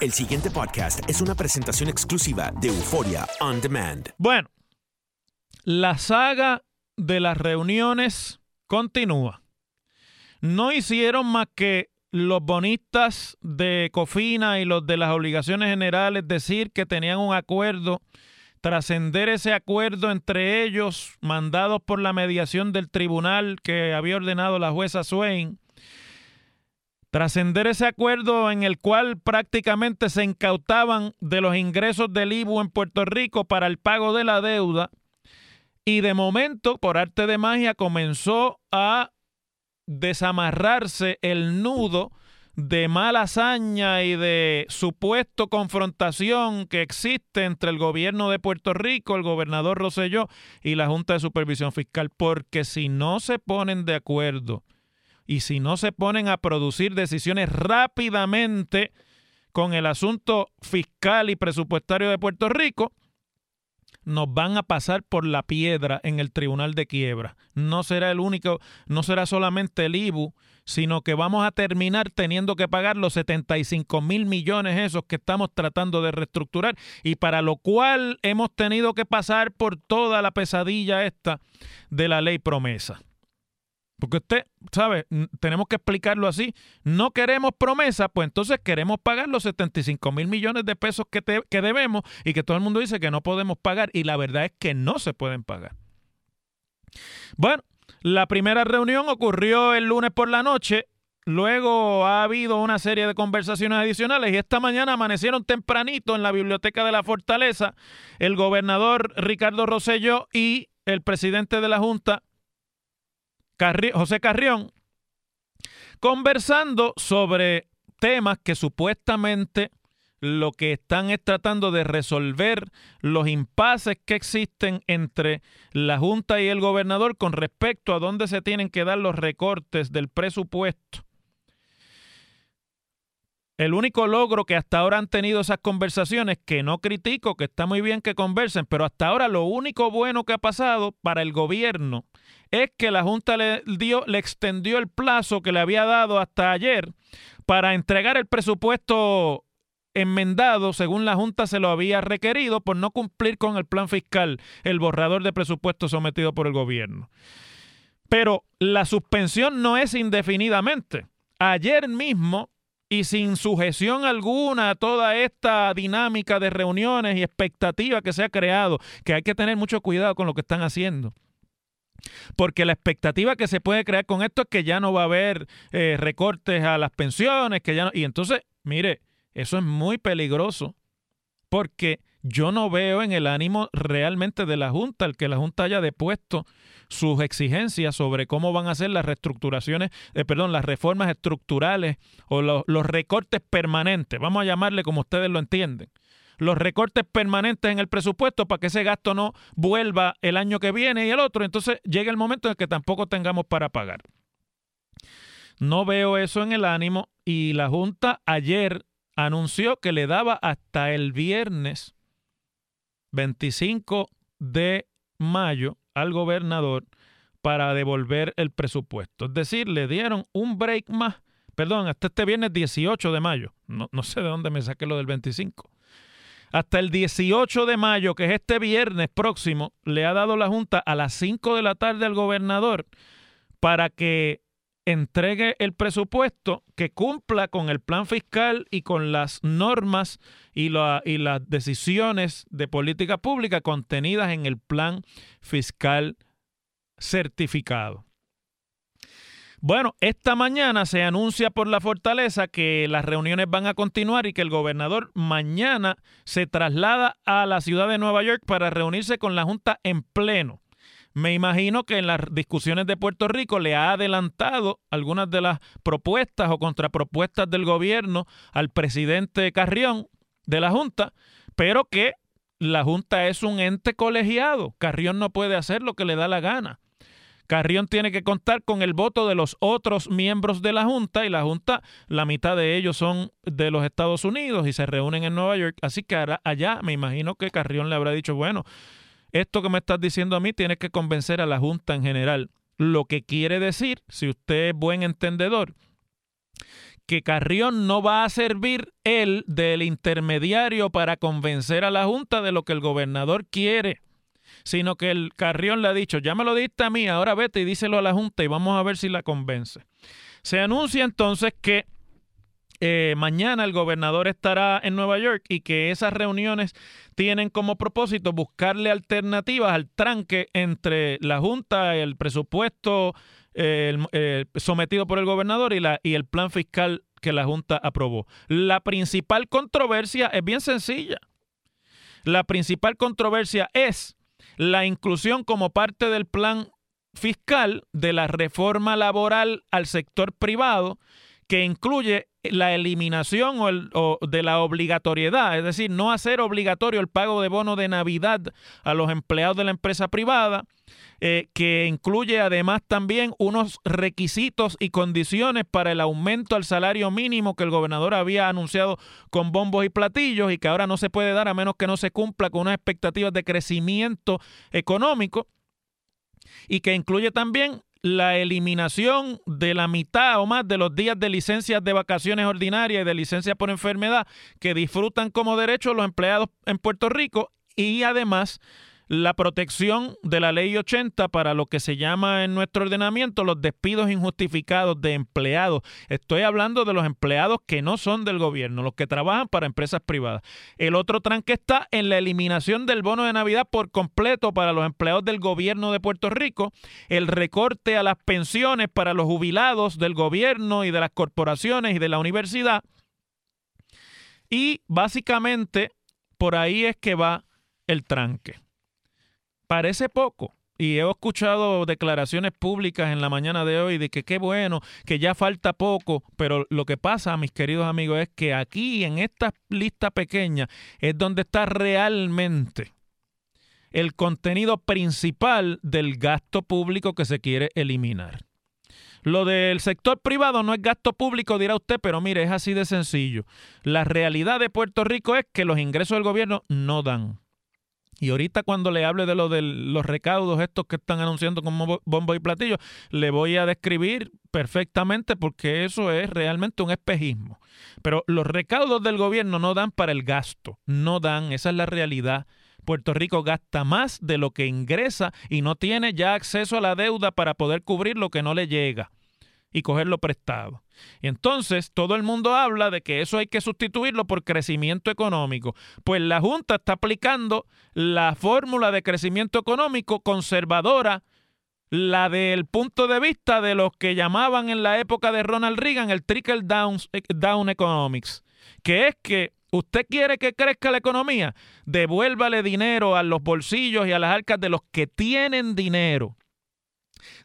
El siguiente podcast es una presentación exclusiva de Euforia On Demand. Bueno, la saga de las reuniones continúa. No hicieron más que los bonistas de Cofina y los de las obligaciones generales decir que tenían un acuerdo, trascender ese acuerdo entre ellos, mandados por la mediación del tribunal que había ordenado la jueza Swain Trascender ese acuerdo en el cual prácticamente se incautaban de los ingresos del IBU en Puerto Rico para el pago de la deuda y de momento, por arte de magia, comenzó a desamarrarse el nudo de mala hazaña y de supuesto confrontación que existe entre el gobierno de Puerto Rico, el gobernador Roselló y la Junta de Supervisión Fiscal, porque si no se ponen de acuerdo, y si no se ponen a producir decisiones rápidamente con el asunto fiscal y presupuestario de Puerto Rico, nos van a pasar por la piedra en el tribunal de quiebra. No será el único, no será solamente el IBU, sino que vamos a terminar teniendo que pagar los 75 mil millones esos que estamos tratando de reestructurar y para lo cual hemos tenido que pasar por toda la pesadilla esta de la ley promesa. Porque usted, ¿sabe? Tenemos que explicarlo así. No queremos promesa, pues entonces queremos pagar los 75 mil millones de pesos que, que debemos y que todo el mundo dice que no podemos pagar y la verdad es que no se pueden pagar. Bueno, la primera reunión ocurrió el lunes por la noche. Luego ha habido una serie de conversaciones adicionales y esta mañana amanecieron tempranito en la biblioteca de la Fortaleza el gobernador Ricardo Rosello y el presidente de la Junta, José Carrión, conversando sobre temas que supuestamente lo que están es tratando de resolver los impases que existen entre la Junta y el gobernador con respecto a dónde se tienen que dar los recortes del presupuesto. El único logro que hasta ahora han tenido esas conversaciones, que no critico, que está muy bien que conversen, pero hasta ahora lo único bueno que ha pasado para el gobierno es que la Junta le, dio, le extendió el plazo que le había dado hasta ayer para entregar el presupuesto enmendado según la Junta se lo había requerido por no cumplir con el plan fiscal, el borrador de presupuesto sometido por el gobierno. Pero la suspensión no es indefinidamente. Ayer mismo y sin sujeción alguna a toda esta dinámica de reuniones y expectativa que se ha creado, que hay que tener mucho cuidado con lo que están haciendo. Porque la expectativa que se puede crear con esto es que ya no va a haber eh, recortes a las pensiones, que ya y entonces mire, eso es muy peligroso porque yo no veo en el ánimo realmente de la Junta el que la Junta haya depuesto sus exigencias sobre cómo van a ser las reestructuraciones, eh, perdón, las reformas estructurales o los recortes permanentes, vamos a llamarle como ustedes lo entienden. Los recortes permanentes en el presupuesto para que ese gasto no vuelva el año que viene y el otro, entonces llega el momento en que tampoco tengamos para pagar. No veo eso en el ánimo y la Junta ayer anunció que le daba hasta el viernes 25 de mayo al gobernador para devolver el presupuesto. Es decir, le dieron un break más, perdón, hasta este viernes 18 de mayo. No, no sé de dónde me saqué lo del 25. Hasta el 18 de mayo, que es este viernes próximo, le ha dado la Junta a las 5 de la tarde al gobernador para que entregue el presupuesto que cumpla con el plan fiscal y con las normas y, y las decisiones de política pública contenidas en el plan fiscal certificado. Bueno, esta mañana se anuncia por la fortaleza que las reuniones van a continuar y que el gobernador mañana se traslada a la ciudad de Nueva York para reunirse con la Junta en pleno. Me imagino que en las discusiones de Puerto Rico le ha adelantado algunas de las propuestas o contrapropuestas del gobierno al presidente Carrión de la Junta, pero que la Junta es un ente colegiado. Carrión no puede hacer lo que le da la gana. Carrión tiene que contar con el voto de los otros miembros de la Junta y la Junta, la mitad de ellos son de los Estados Unidos y se reúnen en Nueva York. Así que allá me imagino que Carrión le habrá dicho, bueno, esto que me estás diciendo a mí tiene que convencer a la Junta en general. Lo que quiere decir, si usted es buen entendedor, que Carrión no va a servir él del intermediario para convencer a la Junta de lo que el gobernador quiere sino que el Carrión le ha dicho, ya me lo diste a mí, ahora vete y díselo a la Junta y vamos a ver si la convence. Se anuncia entonces que eh, mañana el gobernador estará en Nueva York y que esas reuniones tienen como propósito buscarle alternativas al tranque entre la Junta, el presupuesto sometido por el gobernador y, la, y el plan fiscal que la Junta aprobó. La principal controversia es bien sencilla. La principal controversia es la inclusión como parte del plan fiscal de la reforma laboral al sector privado que incluye la eliminación o, de la obligatoriedad, es decir, no hacer obligatorio el pago de bono de Navidad a los empleados de la empresa privada, eh, que incluye además también unos requisitos y condiciones para el aumento al salario mínimo que el gobernador había anunciado con bombos y platillos y que ahora no se puede dar a menos que no se cumpla con unas expectativas de crecimiento económico y que incluye también la eliminación de la mitad o más de los días de licencias de vacaciones ordinarias y de licencias por enfermedad que disfrutan como derecho los empleados en Puerto Rico y además la protección de la ley 80 para lo que se llama en nuestro ordenamiento los despidos injustificados de empleados. Estoy hablando de los empleados que no son del gobierno, los que trabajan para empresas privadas. El otro tranque está en la eliminación del bono de Navidad por completo para los empleados del gobierno de Puerto Rico, el recorte a las pensiones para los jubilados del gobierno y de las corporaciones y de la universidad. Y básicamente por ahí es que va el tranque. Parece poco. Y he escuchado declaraciones públicas en la mañana de hoy de que qué bueno, que ya falta poco, pero lo que pasa, mis queridos amigos, es que aquí en esta lista pequeña es donde está realmente el contenido principal del gasto público que se quiere eliminar. Lo del sector privado no es gasto público, dirá usted, pero mire, es así de sencillo. La realidad de Puerto Rico es que los ingresos del gobierno no dan. Y ahorita cuando le hable de de los recaudos estos que están anunciando como bombo y platillo, le voy a describir perfectamente porque eso es realmente un espejismo. Pero los recaudos del gobierno no dan para el gasto, no dan, esa es la realidad. Puerto Rico gasta más de lo que ingresa y no tiene ya acceso a la deuda para poder cubrir lo que no le llega y cogerlo prestado. Y entonces todo el mundo habla de que eso hay que sustituirlo por crecimiento económico. Pues la Junta está aplicando la fórmula de crecimiento económico conservadora la del punto de vista de los que llamaban en la época de Ronald Reagan el trickle down, eh, down economics, que es que usted quiere que crezca la economía, devuélvale dinero a los bolsillos y a las arcas de los que tienen dinero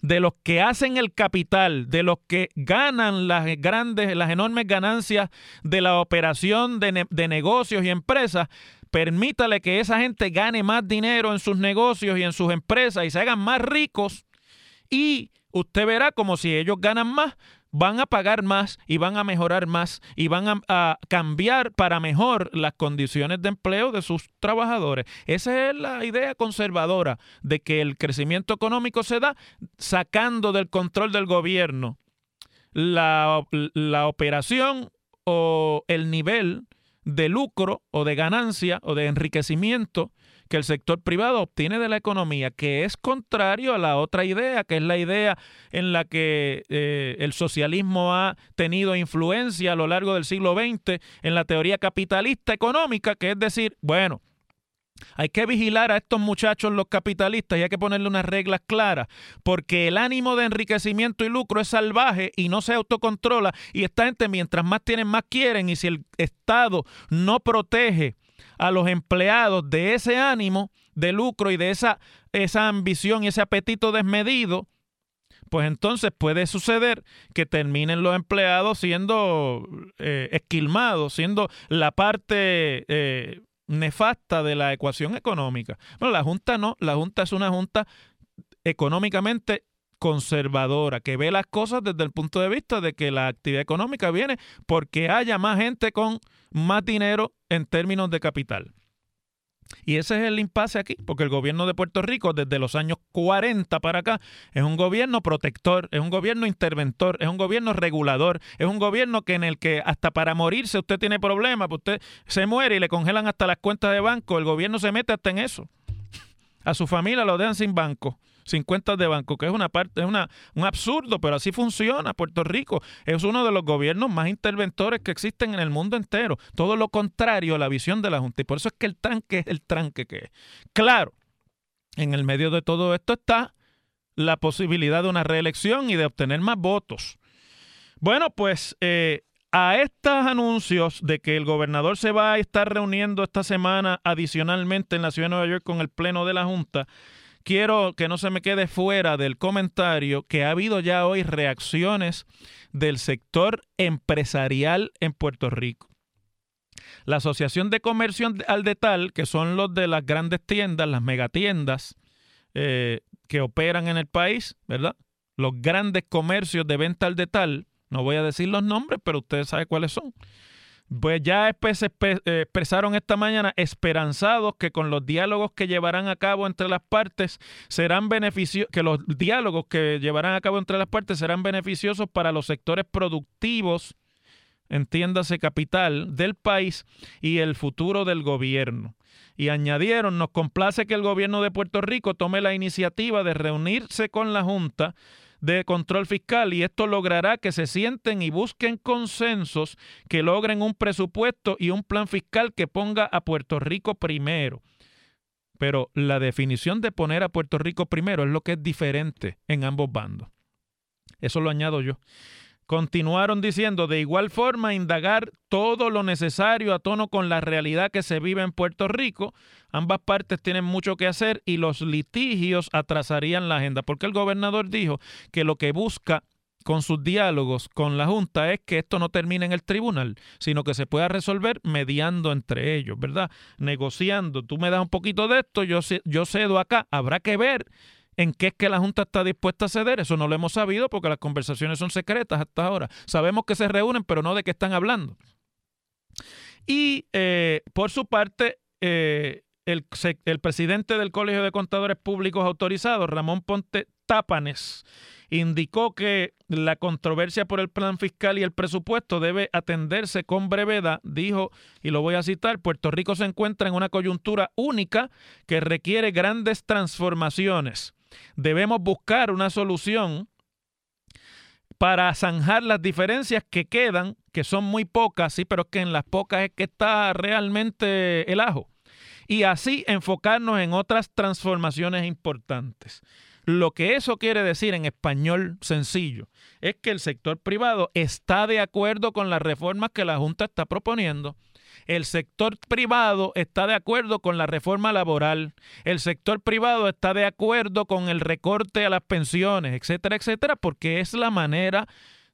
de los que hacen el capital, de los que ganan las grandes, las enormes ganancias de la operación de, de, negocios y empresas, permítale que esa gente gane más dinero en sus negocios y en sus empresas y se hagan más ricos y usted verá como si ellos ganan más, van a pagar más y van a mejorar más y van a, cambiar para mejor las condiciones de empleo de sus trabajadores. Esa es la idea conservadora de que el crecimiento económico se da sacando del control del gobierno la, la operación o el nivel de lucro o de ganancia o de enriquecimiento que el sector privado obtiene de la economía, que es contrario a la otra idea, que es la idea en la que eh, el socialismo ha tenido influencia a lo largo del siglo XX en la teoría capitalista económica, que es decir, bueno, hay que vigilar a estos muchachos los capitalistas y hay que ponerle unas reglas claras, porque el ánimo de enriquecimiento y lucro es salvaje y no se autocontrola y esta gente mientras más tienen más quieren y si el Estado no protege a los empleados de ese ánimo de lucro y de esa, esa ambición y ese apetito desmedido, pues entonces puede suceder que terminen los empleados siendo eh, esquilmados, siendo la parte eh, nefasta de la ecuación económica. Bueno, la Junta no, la Junta es una Junta económicamente conservadora, que ve las cosas desde el punto de vista de que la actividad económica viene porque haya más gente con más dinero en términos de capital. Y ese es el impasse aquí, porque el gobierno de Puerto Rico desde los años 40 para acá es un gobierno protector, es un gobierno interventor, es un gobierno regulador, es un gobierno que en el que hasta para morirse usted tiene problemas, pues usted se muere y le congelan hasta las cuentas de banco, el gobierno se mete hasta en eso. A su familia lo dejan sin banco sin cuentas de banco, que es una parte, es una, un absurdo, pero así funciona. Puerto Rico es uno de los gobiernos más interventores que existen en el mundo entero. Todo lo contrario a la visión de la Junta. Y por eso es que el tranque es el tranque que es. Claro, en el medio de todo esto está la posibilidad de una reelección y de obtener más votos. Bueno, pues eh, a estos anuncios de que el gobernador se va a estar reuniendo esta semana adicionalmente en la ciudad de Nueva York con el Pleno de la Junta, quiero que no se me quede fuera del comentario que ha habido ya hoy reacciones del sector empresarial en Puerto Rico. La Asociación de Comercio al Detal, que son los de las grandes tiendas, las megatiendas eh, que operan en el país, ¿verdad? Los grandes comercios de venta al detal, no voy a decir los nombres, pero ustedes saben cuáles son pues ya eh, expresaron esta mañana esperanzados que con los diálogos que llevarán a cabo entre las partes serán beneficiosos, que los diálogos que llevarán a cabo entre las partes serán beneficiosos para los sectores productivos, entiéndase capital, del país y el futuro del gobierno. Y añadieron, nos complace que el gobierno de Puerto Rico tome la iniciativa de reunirse con la Junta de control fiscal y esto logrará que se sienten y busquen consensos que logren un presupuesto y un plan fiscal que ponga a Puerto Rico primero. Pero la definición de poner a Puerto Rico primero es lo que es diferente en ambos bandos. Eso lo añado yo. Continuaron diciendo, de igual forma, indagar todo lo necesario a tono con la realidad que se vive en Puerto Rico. Ambas partes tienen mucho que hacer y los litigios atrasarían la agenda, porque el gobernador dijo que lo que busca con sus diálogos con la Junta es que esto no termine en el tribunal, sino que se pueda resolver mediando entre ellos, ¿verdad? Negociando. Tú me das un poquito de esto, yo, yo cedo acá. Habrá que ver ¿En qué es que la Junta está dispuesta a ceder? Eso no lo hemos sabido porque las conversaciones son secretas hasta ahora. Sabemos que se reúnen, pero no de qué están hablando. Y eh, por su parte, eh, el, el, presidente del Colegio de Contadores Públicos Autorizados, Ramón Ponte Tápanes, indicó que la controversia por el plan fiscal y el presupuesto debe atenderse con brevedad. Dijo, y lo voy a citar, Puerto Rico se encuentra en una coyuntura única que requiere grandes transformaciones debemos buscar una solución para zanjar las diferencias que quedan, que son muy pocas, sí, pero es que en las pocas es que está realmente el ajo. Y así enfocarnos en otras transformaciones importantes. Lo que eso quiere decir en español sencillo es que el sector privado está de acuerdo con las reformas que la Junta está proponiendo. El sector privado está de acuerdo con la reforma laboral. El sector privado está de acuerdo con el recorte a las pensiones, etcétera, etcétera, porque es la manera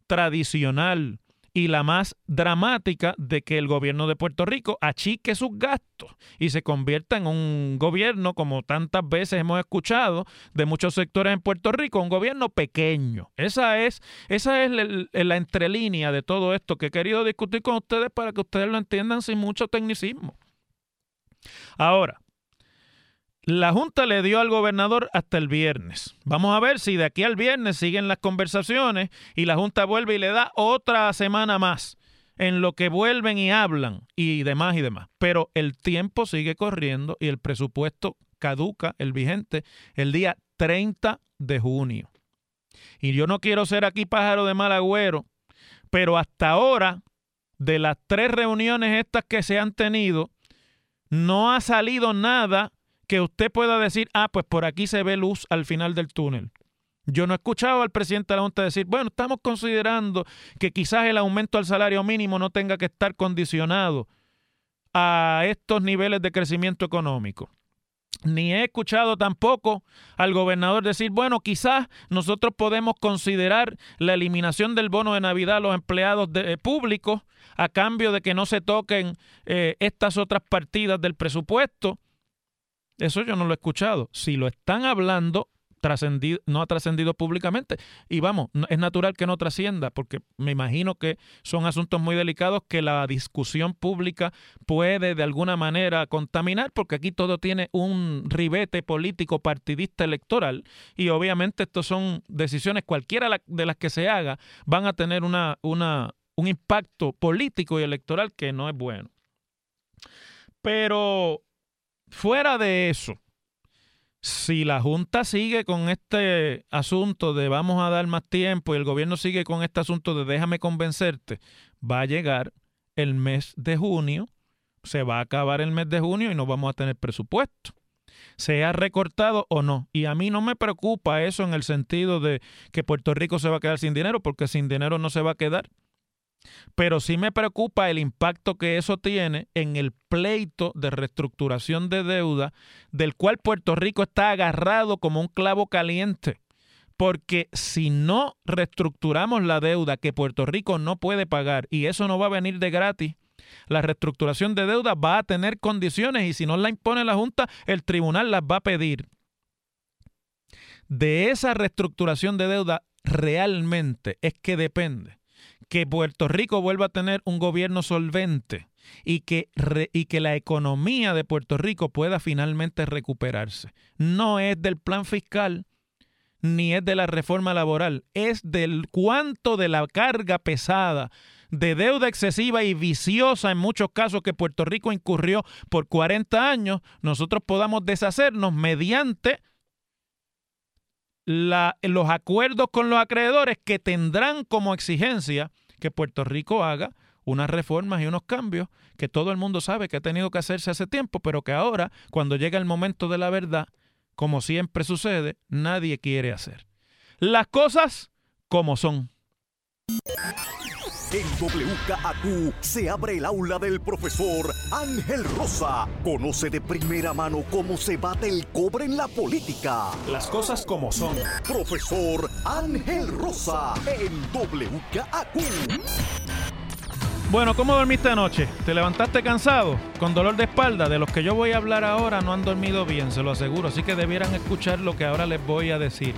tradicional y la más dramática de que el gobierno de Puerto Rico achique sus gastos y se convierta en un gobierno, como tantas veces hemos escuchado de muchos sectores en Puerto Rico, un gobierno pequeño. Esa es, esa es la entrelínea de todo esto que he querido discutir con ustedes para que ustedes lo entiendan sin mucho tecnicismo. Ahora, la Junta le dio al gobernador hasta el viernes. Vamos a ver si de aquí al viernes siguen las conversaciones y la Junta vuelve y le da otra semana más en lo que vuelven y hablan y demás y demás. Pero el tiempo sigue corriendo y el presupuesto caduca, el vigente, el día 30 de junio. Y yo no quiero ser aquí pájaro de mal agüero, pero hasta ahora, de las tres reuniones estas que se han tenido, no ha salido nada que usted pueda decir, ah, pues por aquí se ve luz al final del túnel. Yo no he escuchado al presidente de la Junta decir, bueno, estamos considerando que quizás el aumento al salario mínimo no tenga que estar condicionado a estos niveles de crecimiento económico. Ni he escuchado tampoco al gobernador decir, bueno, quizás nosotros podemos considerar la eliminación del bono de Navidad a los empleados eh, públicos a cambio de que no se toquen eh, estas otras partidas del presupuesto eso yo no lo he escuchado. Si lo están hablando, no ha trascendido públicamente. Y vamos, es natural que no trascienda, porque me imagino que son asuntos muy delicados que la discusión pública puede de alguna manera contaminar, porque aquí todo tiene un ribete político partidista electoral y obviamente estas son decisiones, cualquiera de las que se haga, van a tener una, una, un impacto político y electoral que no es bueno. Pero Fuera de eso, si la Junta sigue con este asunto de vamos a dar más tiempo y el gobierno sigue con este asunto de déjame convencerte, va a llegar el mes de junio, se va a acabar el mes de junio y no vamos a tener presupuesto. Sea recortado o no. Y a mí no me preocupa eso en el sentido de que Puerto Rico se va a quedar sin dinero, porque sin dinero no se va a quedar. Pero sí me preocupa el impacto que eso tiene en el pleito de reestructuración de deuda del cual Puerto Rico está agarrado como un clavo caliente. Porque si no reestructuramos la deuda que Puerto Rico no puede pagar, y eso no va a venir de gratis, la reestructuración de deuda va a tener condiciones y si no la impone la Junta, el tribunal las va a pedir. De esa reestructuración de deuda realmente es que depende que Puerto Rico vuelva a tener un gobierno solvente y que, y que la economía de Puerto Rico pueda finalmente recuperarse. No es del plan fiscal ni es de la reforma laboral, es del cuánto de la carga pesada de deuda excesiva y viciosa en muchos casos que Puerto Rico incurrió por 40 años, nosotros podamos deshacernos mediante los acuerdos con los acreedores que tendrán como exigencia que Puerto Rico haga unas reformas y unos cambios que todo el mundo sabe que ha tenido que hacerse hace tiempo, pero que ahora, cuando llega el momento de la verdad, como siempre sucede, nadie quiere hacer. Las cosas como son. En WKAQ se abre el aula del profesor Ángel Rosa. Conoce de primera mano cómo se bate el cobre en la política. Las cosas como son. Profesor Ángel Rosa en WKAQ. Bueno, ¿cómo dormiste anoche? ¿Te levantaste cansado? ¿Con dolor de espalda? De los que yo voy a hablar ahora no han dormido bien, se lo aseguro. Así que debieran escuchar lo que ahora les voy a decir.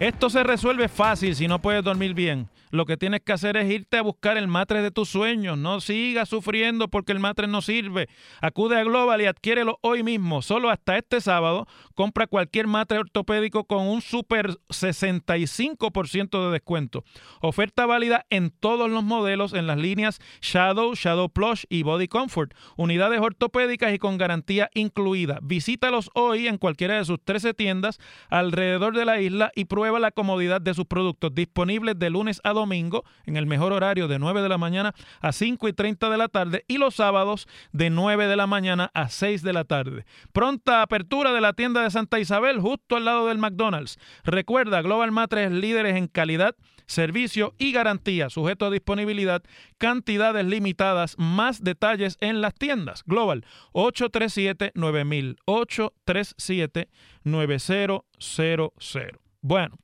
Esto se resuelve fácil si no puedes dormir bien lo que tienes que hacer es irte a buscar el matre de tus sueños. No sigas sufriendo porque el matre no sirve. Acude a Global y adquiérelo hoy mismo. Solo hasta este sábado compra cualquier matre ortopédico con un super 65% de descuento. Oferta válida en todos los modelos en las líneas Shadow, Shadow Plush y Body Comfort. Unidades ortopédicas y con garantía incluida. Visítalos hoy en cualquiera de sus 13 tiendas alrededor de la isla y prueba la comodidad de sus productos disponibles de lunes a domingo, en el mejor horario de 9 de la mañana a 5 y 30 de la tarde y los sábados de 9 de la mañana a 6 de la tarde. Pronta apertura de la tienda de Santa Isabel justo al lado del McDonald's. Recuerda, Global Matres líderes en calidad servicio y garantía, sujeto a disponibilidad, cantidades limitadas, más detalles en las tiendas. Global 837-9000, 837-9000. Bueno,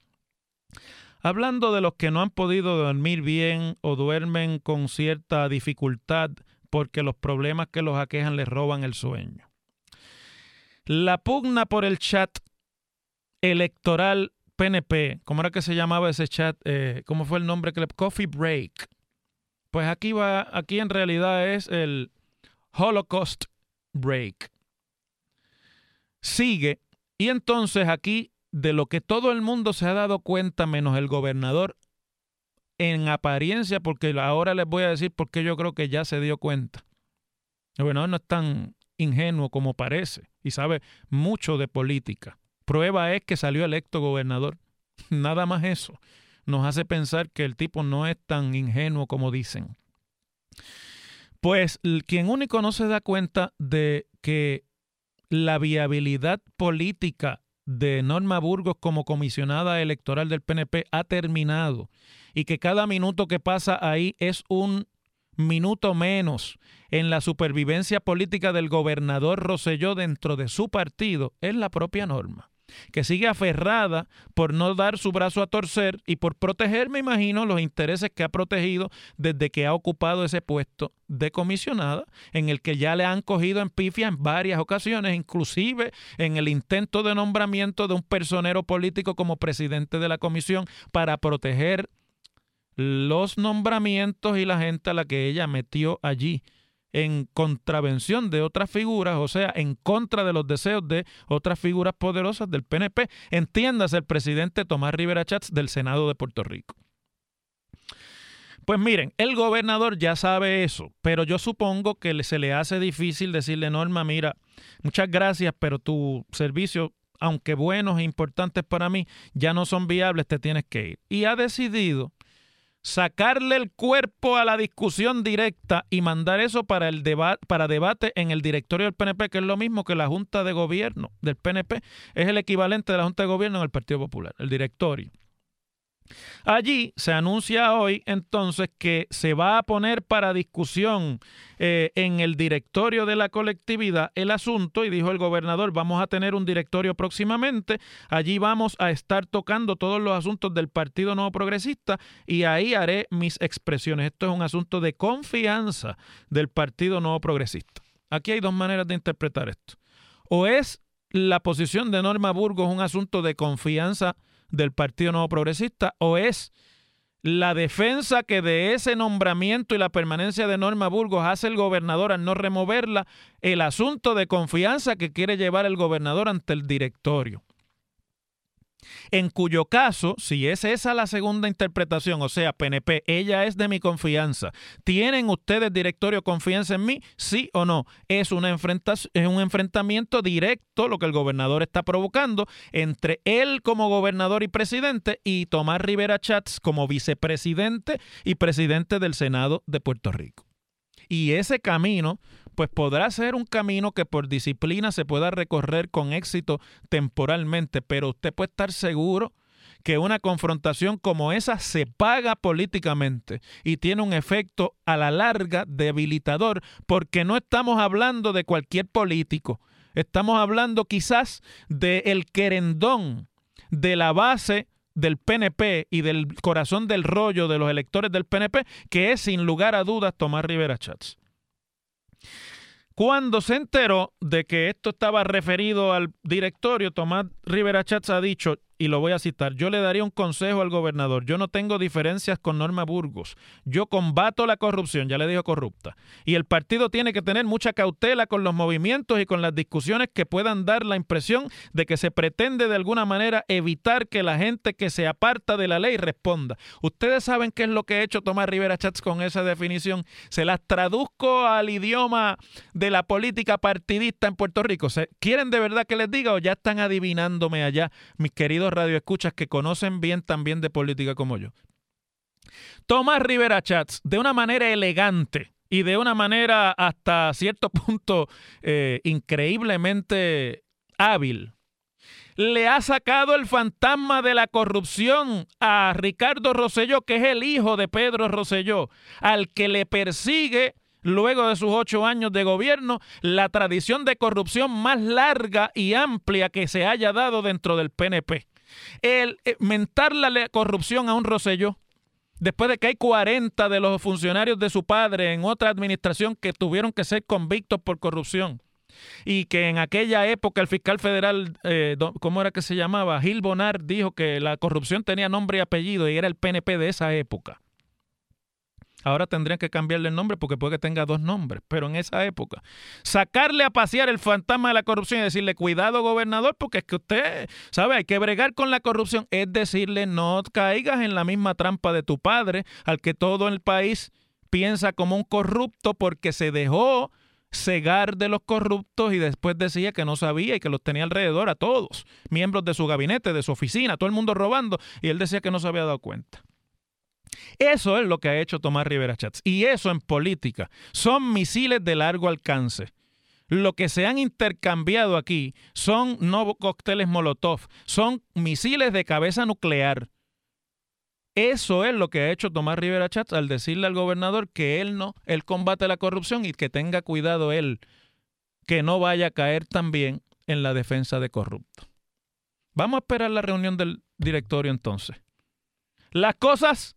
hablando de los que no han podido dormir bien o duermen con cierta dificultad porque los problemas que los aquejan les roban el sueño. La pugna por el chat electoral PNP, ¿cómo era que se llamaba ese chat? Eh, ¿Cómo fue el nombre Coffee Break. Pues aquí va, aquí en realidad es el Holocaust Break. Sigue. Y entonces aquí, de lo que todo el mundo se ha dado cuenta, menos el gobernador, en apariencia, porque ahora les voy a decir por qué yo creo que ya se dio cuenta. El gobernador no es tan ingenuo como parece y sabe mucho de política. Prueba es que salió electo gobernador. Nada más eso nos hace pensar que el tipo no es tan ingenuo como dicen. Pues quien único no se da cuenta de que la viabilidad política de Norma Burgos como comisionada electoral del PNP ha terminado y que cada minuto que pasa ahí es un minuto menos en la supervivencia política del gobernador Roselló dentro de su partido es la propia norma que sigue aferrada por no dar su brazo a torcer y por proteger, me imagino, los intereses que ha protegido desde que ha ocupado ese puesto de comisionada, en el que ya le han cogido en pifia en varias ocasiones, inclusive en el intento de nombramiento de un personero político como presidente de la comisión para proteger los nombramientos y la gente a la que ella metió allí en contravención de otras figuras, o sea, en contra de los deseos de otras figuras poderosas del PNP. Entiéndase el presidente Tomás Rivera Chats del Senado de Puerto Rico. Pues miren, el gobernador ya sabe eso, pero yo supongo que se le hace difícil decirle, Norma, mira, muchas gracias, pero tu servicio, aunque buenos e importantes para mí, ya no son viables, te tienes que ir. Y ha decidido sacarle el cuerpo a la discusión directa y mandar eso para el debate para debate en el directorio del PNP, que es lo mismo que la Junta de Gobierno del PNP, es el equivalente de la Junta de Gobierno en el Partido Popular, el directorio. Allí se anuncia hoy entonces que se va a poner para discusión eh, en el directorio de la colectividad el asunto y dijo el gobernador, vamos a tener un directorio próximamente, allí vamos a estar tocando todos los asuntos del Partido Nuevo Progresista y ahí haré mis expresiones. Esto es un asunto de confianza del Partido Nuevo Progresista. Aquí hay dos maneras de interpretar esto. O es la posición de Norma Burgos un asunto de confianza del Partido Nuevo Progresista o es la defensa que de ese nombramiento y la permanencia de Norma Burgos hace el gobernador al no removerla, el asunto de confianza que quiere llevar el gobernador ante el directorio en cuyo caso, si es esa la segunda interpretación, o sea, PNP, ella es de mi confianza, ¿tienen ustedes directorio confianza en mí? Sí o no. Es, una es un enfrentamiento directo, lo que el gobernador está provocando, entre él como gobernador y presidente y Tomás Rivera Chats como vicepresidente y presidente del Senado de Puerto Rico. Y ese camino pues podrá ser un camino que por disciplina se pueda recorrer con éxito temporalmente, pero usted puede estar seguro que una confrontación como esa se paga políticamente y tiene un efecto a la larga debilitador, porque no estamos hablando de cualquier político, estamos hablando quizás del el querendón de la base del PNP y del corazón del rollo de los electores del PNP, que es sin lugar a dudas Tomás Rivera Chats. Cuando se enteró de que esto estaba referido al directorio, Tomás Rivera Chats ha dicho, y lo voy a citar, yo le daría un consejo al gobernador, yo no tengo diferencias con Norma Burgos, yo combato la corrupción, ya le dijo corrupta, y el partido tiene que tener mucha cautela con los movimientos y con las discusiones que puedan dar la impresión de que se pretende de alguna manera evitar que la gente que se aparta de la ley responda. Ustedes saben qué es lo que ha hecho Tomás Rivera Chats con esa definición, se las traduzco al idioma de la política partidista en Puerto Rico. ¿Quieren de verdad que les diga o ya están adivinándome allá, mis queridos radioescuchas que conocen bien también de política como yo. Tomás Rivera Chats, de una manera elegante y de una manera hasta cierto punto eh, increíblemente hábil, le ha sacado el fantasma de la corrupción a Ricardo Rosselló, que es el hijo de Pedro Rosselló, al que le persigue luego de sus ocho años de gobierno, la tradición de corrupción más larga y amplia que se haya dado dentro del PNP. El eh, mentar la corrupción a un Rosselló, después de que hay 40 de los funcionarios de su padre en otra administración que tuvieron que ser convictos por corrupción y que en aquella época el fiscal federal, eh, ¿cómo era que se llamaba? Gil Bonar dijo que la corrupción tenía nombre y apellido y era el PNP de esa época. Ahora tendrían que cambiarle el nombre porque puede que tenga dos nombres, pero en esa época. Sacarle a pasear el fantasma de la corrupción y decirle, cuidado gobernador, porque es que usted, ¿sabe? Hay que bregar con la corrupción. Es decirle, no caigas en la misma trampa de tu padre, al que todo el país piensa como un corrupto porque se dejó cegar de los corruptos y después decía que no sabía y que los tenía alrededor a todos, miembros de su gabinete, de su oficina, todo el mundo robando, y él decía que no se había dado cuenta. Eso es lo que ha hecho Tomás Rivera Chats. Y eso en política son misiles de largo alcance. Lo que se han intercambiado aquí son no cócteles Molotov, son misiles de cabeza nuclear. Eso es lo que ha hecho Tomás Rivera Chats al decirle al gobernador que él no, él combate la corrupción y que tenga cuidado él, que no vaya a caer también en la defensa de corruptos. Vamos a esperar la reunión del directorio entonces. Las cosas